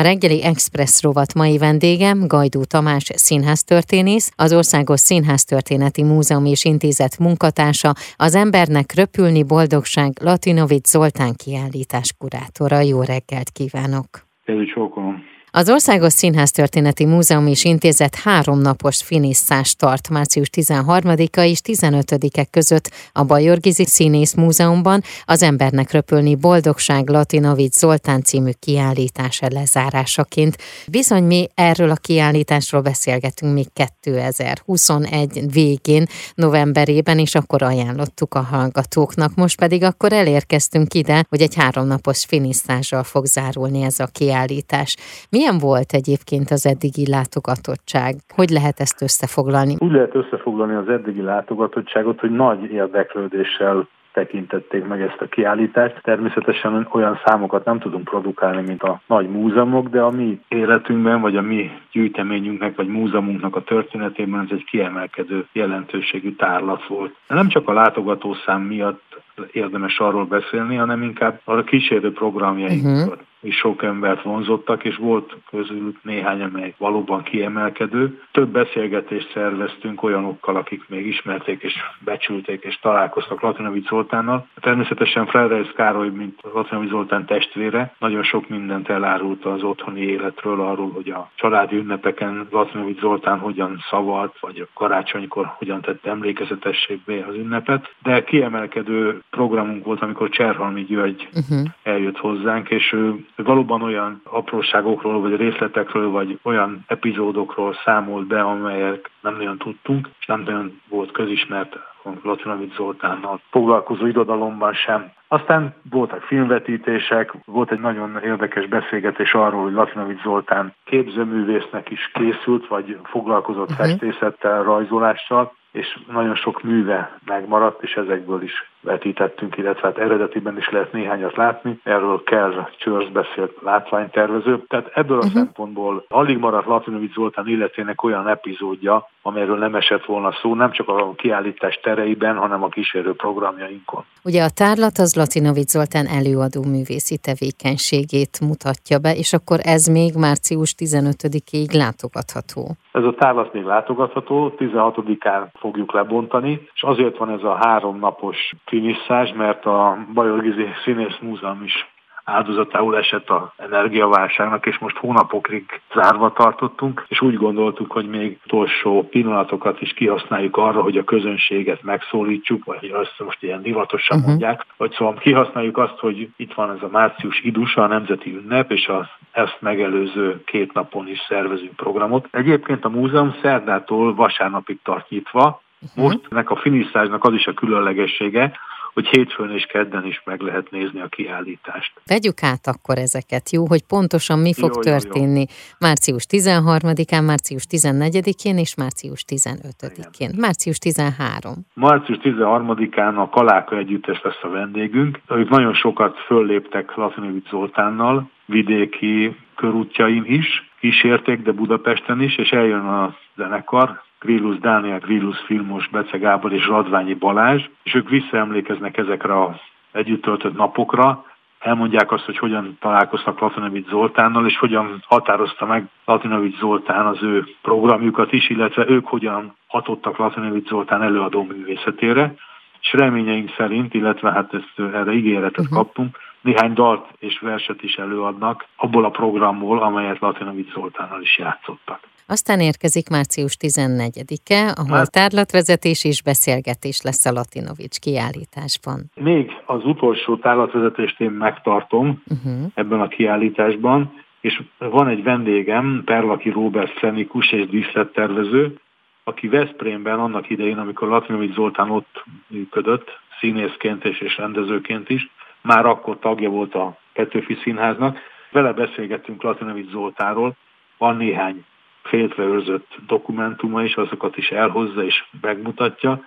A reggeli Express rovat mai vendégem Gajdú Tamás színháztörténész, az Országos Színháztörténeti Múzeum és Intézet munkatársa, az embernek röpülni boldogság Latinovic Zoltán kiállítás kurátora. Jó reggelt kívánok! Kedves az Országos Színháztörténeti Múzeum és Intézet háromnapos finisztást tart március 13-a és 15-e között a Bajorgizi Színész Múzeumban az Embernek röpülni boldogság Latinovic Zoltán című kiállítása lezárásaként. Bizony mi erről a kiállításról beszélgetünk még 2021 végén, novemberében, és akkor ajánlottuk a hallgatóknak. Most pedig akkor elérkeztünk ide, hogy egy háromnapos finisztással fog zárulni ez a kiállítás. Mi milyen volt egyébként az eddigi látogatottság? Hogy lehet ezt összefoglalni? Úgy lehet összefoglalni az eddigi látogatottságot, hogy nagy érdeklődéssel tekintették meg ezt a kiállítást. Természetesen olyan számokat nem tudunk produkálni, mint a nagy múzeumok, de a mi életünkben, vagy a mi gyűjteményünknek, vagy múzeumunknak a történetében ez egy kiemelkedő jelentőségű tárlat volt. De nem csak a látogatószám miatt érdemes arról beszélni, hanem inkább a kísérő programjainkat. Uh-huh is sok embert vonzottak, és volt közülük néhány, amely valóban kiemelkedő. Több beszélgetést szerveztünk olyanokkal, akik még ismerték és becsülték és találkoztak Latinovic Zoltánnal. Természetesen Frederik Károly, mint Latinovic Zoltán testvére, nagyon sok mindent elárulta az otthoni életről, arról, hogy a családi ünnepeken Latinovic Zoltán hogyan szavalt, vagy a karácsonykor hogyan tett emlékezetességbe az ünnepet. De kiemelkedő programunk volt, amikor Cserhalmi György uh-huh. eljött hozzánk, és ő valóban olyan apróságokról, vagy részletekről, vagy olyan epizódokról számolt be, amelyek nem nagyon tudtunk, és nem nagyon volt közismert Latinovic Zoltánnal foglalkozó irodalomban sem. Aztán voltak filmvetítések, volt egy nagyon érdekes beszélgetés arról, hogy Latinovic Zoltán képzőművésznek is készült, vagy foglalkozott uh-huh. festészettel, rajzolással, és nagyon sok műve megmaradt, és ezekből is vetítettünk, illetve hát eredetiben is lehet néhányat látni. Erről kell Csörsz beszélt látványtervező. Tehát ebből a uh-huh. szempontból alig maradt Latinovic Zoltán életének olyan epizódja, amelyről nem esett volna szó, nem csak a kiállítás tereiben, hanem a kísérő programjainkon. Ugye a tárlat az Latinovic Zoltán előadó művészi tevékenységét mutatja be, és akkor ez még március 15-ig látogatható. Ez a tárlat még látogatható, 16-án fogjuk lebontani, és azért van ez a három napos finisszás, mert a Bajor Gizi Színész Múzeum is áldozatául esett a energiaválságnak, és most hónapokig zárva tartottunk, és úgy gondoltuk, hogy még utolsó pillanatokat is kihasználjuk arra, hogy a közönséget megszólítsuk, vagy azt most ilyen divatosan uh-huh. mondják, vagy szóval kihasználjuk azt, hogy itt van ez a március idusa, a nemzeti ünnep, és az ezt megelőző két napon is szervezünk programot. Egyébként a múzeum szerdától vasárnapig tart nyitva. Most ennek a finiszázsnak az is a különlegessége, hogy hétfőn és kedden is meg lehet nézni a kiállítást. Vegyük át akkor ezeket, jó, hogy pontosan mi fog jó, történni jó, jó. március 13-án, március 14-én és március 15-én. Március 13. Március 13-án a Kaláka együttes lesz a vendégünk. Ők nagyon sokat fölléptek Latinovic Zoltánnal, vidéki körútjain is, kísérték, de Budapesten is, és eljön a zenekar, Grillus Dániel, Grillus Filmos, Bece Gábor és Radványi Balázs, és ők visszaemlékeznek ezekre az együtt töltött napokra, elmondják azt, hogy hogyan találkoztak Latinovic Zoltánnal, és hogyan határozta meg Latinovic Zoltán az ő programjukat is, illetve ők hogyan hatottak Latinovic Zoltán előadó művészetére, és reményeink szerint, illetve hát ezt erre ígéretet uh-huh. kaptunk, néhány dalt és verset is előadnak abból a programból, amelyet Latinovic Zoltánnal is játszottak. Aztán érkezik március 14-e, ahol hát, tárlatvezetés és beszélgetés lesz a Latinovics kiállításban. Még az utolsó tárlatvezetést én megtartom uh-huh. ebben a kiállításban, és van egy vendégem, Perlaki Robert szenikus és díszlettervező, aki Veszprémben annak idején, amikor Latinovics Zoltán ott működött, színészként és, és rendezőként is, már akkor tagja volt a Petőfi Színháznak. Vele beszélgettünk Latinovics Zoltáról, van néhány féltre őrzött dokumentuma is, azokat is elhozza és megmutatja.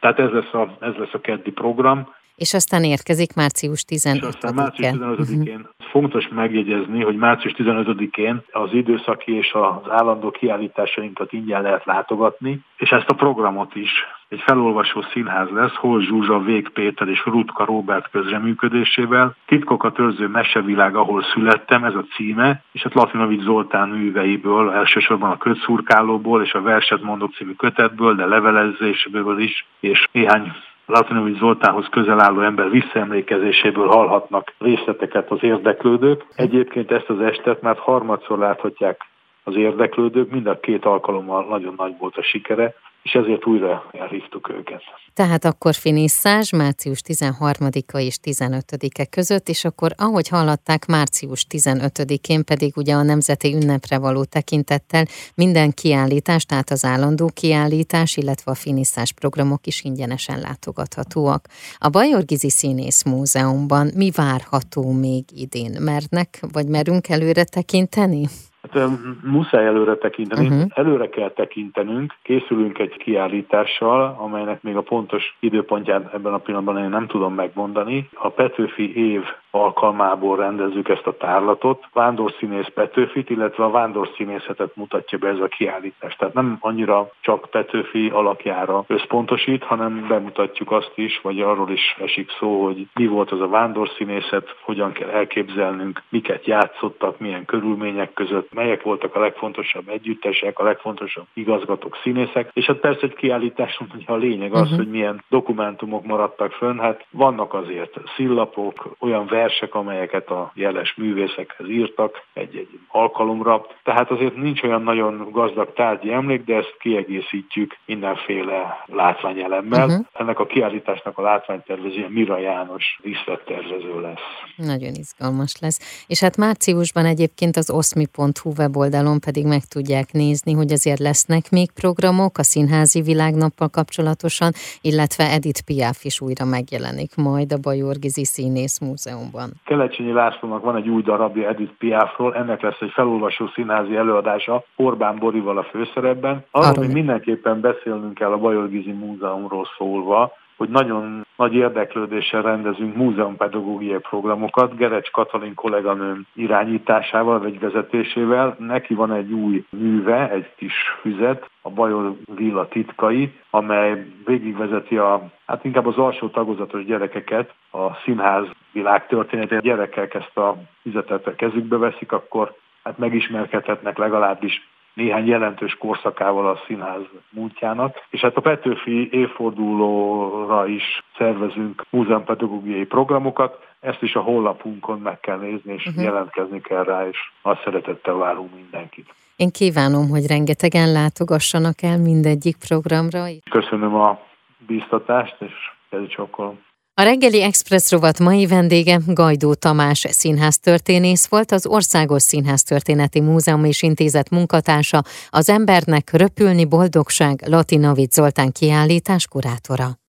Tehát ez lesz a, ez lesz a keddi program. És aztán érkezik március 15-én. És aztán március 15-én uh-huh. Fontos megjegyezni, hogy március 15-én az időszaki és az állandó kiállításainkat ingyen lehet látogatni, és ezt a programot is egy felolvasó színház lesz, Hol Zsuzsa, Vég Péter és Rutka Robert közreműködésével. Titkokat őrző mesevilág, ahol születtem, ez a címe, és hát Latinovics Zoltán műveiből, elsősorban a kötszurkálóból és a Verset mondok című kötetből, de levelezésből is, és néhány Latinovics Zoltánhoz közel álló ember visszaemlékezéséből hallhatnak részleteket az érdeklődők. Egyébként ezt az estet már harmadszor láthatják az érdeklődők, mind a két alkalommal nagyon nagy volt a sikere, és ezért újra elhívtuk őket. Tehát akkor finisszás március 13-a és 15-e között, és akkor ahogy hallatták, március 15-én pedig ugye a nemzeti ünnepre való tekintettel minden kiállítás, tehát az állandó kiállítás, illetve a finisszás programok is ingyenesen látogathatóak. A Bajorgizi Színész Múzeumban mi várható még idén? Mernek, vagy merünk előre tekinteni? Hát muszáj előre tekinteni, uh-huh. előre kell tekintenünk, készülünk egy kiállítással, amelynek még a pontos időpontját ebben a pillanatban én nem tudom megmondani. A Petőfi év alkalmából rendezzük ezt a tárlatot. Vándorszínész Petőfit, illetve a vándorszínészetet mutatja be ez a kiállítás. Tehát nem annyira csak Petőfi alakjára összpontosít, hanem bemutatjuk azt is, vagy arról is esik szó, hogy mi volt az a vándorszínészet, hogyan kell elképzelnünk, miket játszottak, milyen körülmények között, melyek voltak a legfontosabb együttesek, a legfontosabb igazgatók, színészek, és hát persze egy kiállításon a lényeg az, uh-huh. hogy milyen dokumentumok maradtak fönn, hát vannak azért szillapok, olyan versek, amelyeket a jeles művészekhez írtak egy-egy alkalomra, tehát azért nincs olyan nagyon gazdag tárgyi emlék, de ezt kiegészítjük mindenféle látványelemmel. Uh-huh. Ennek a kiállításnak a látványtervezője Mira János díszlettervező lesz. Nagyon izgalmas lesz. És hát márciusban egyébként az oszmi.hu Hu weboldalon pedig meg tudják nézni, hogy azért lesznek még programok a színházi világnappal kapcsolatosan, illetve Edith Piaf is újra megjelenik majd a Bajorgizi Színész Múzeumban. Kelecsényi Lászlónak van egy új darabja Edith Piafról, ennek lesz egy felolvasó színházi előadása Orbán Borival a főszerepben. Arról, hogy mindenképpen beszélnünk kell a Bajorgizi Múzeumról szólva, hogy nagyon nagy érdeklődéssel rendezünk múzeumpedagógiai programokat, Gerecs Katalin kolléganőm irányításával vagy vezetésével. Neki van egy új műve, egy kis füzet, a Bajor Villa titkai, amely végigvezeti a, hát inkább az alsó tagozatos gyerekeket a színház világ történetét. A gyerekek ezt a füzetet a kezükbe veszik, akkor hát megismerkedhetnek legalábbis néhány jelentős korszakával a színház múltjának, és hát a Petőfi évfordulóra is szervezünk múzeumpedagógiai programokat, ezt is a honlapunkon meg kell nézni, és uh-huh. jelentkezni kell rá, és azt szeretettel várunk mindenkit. Én kívánom, hogy rengetegen látogassanak el mindegyik programra. Köszönöm a bíztatást, és kezdjük a reggeli Express rovat mai vendége Gajdó Tamás színháztörténész volt, az Országos Színháztörténeti Múzeum és Intézet munkatársa, az embernek röpülni boldogság Latinovic Zoltán kiállítás kurátora.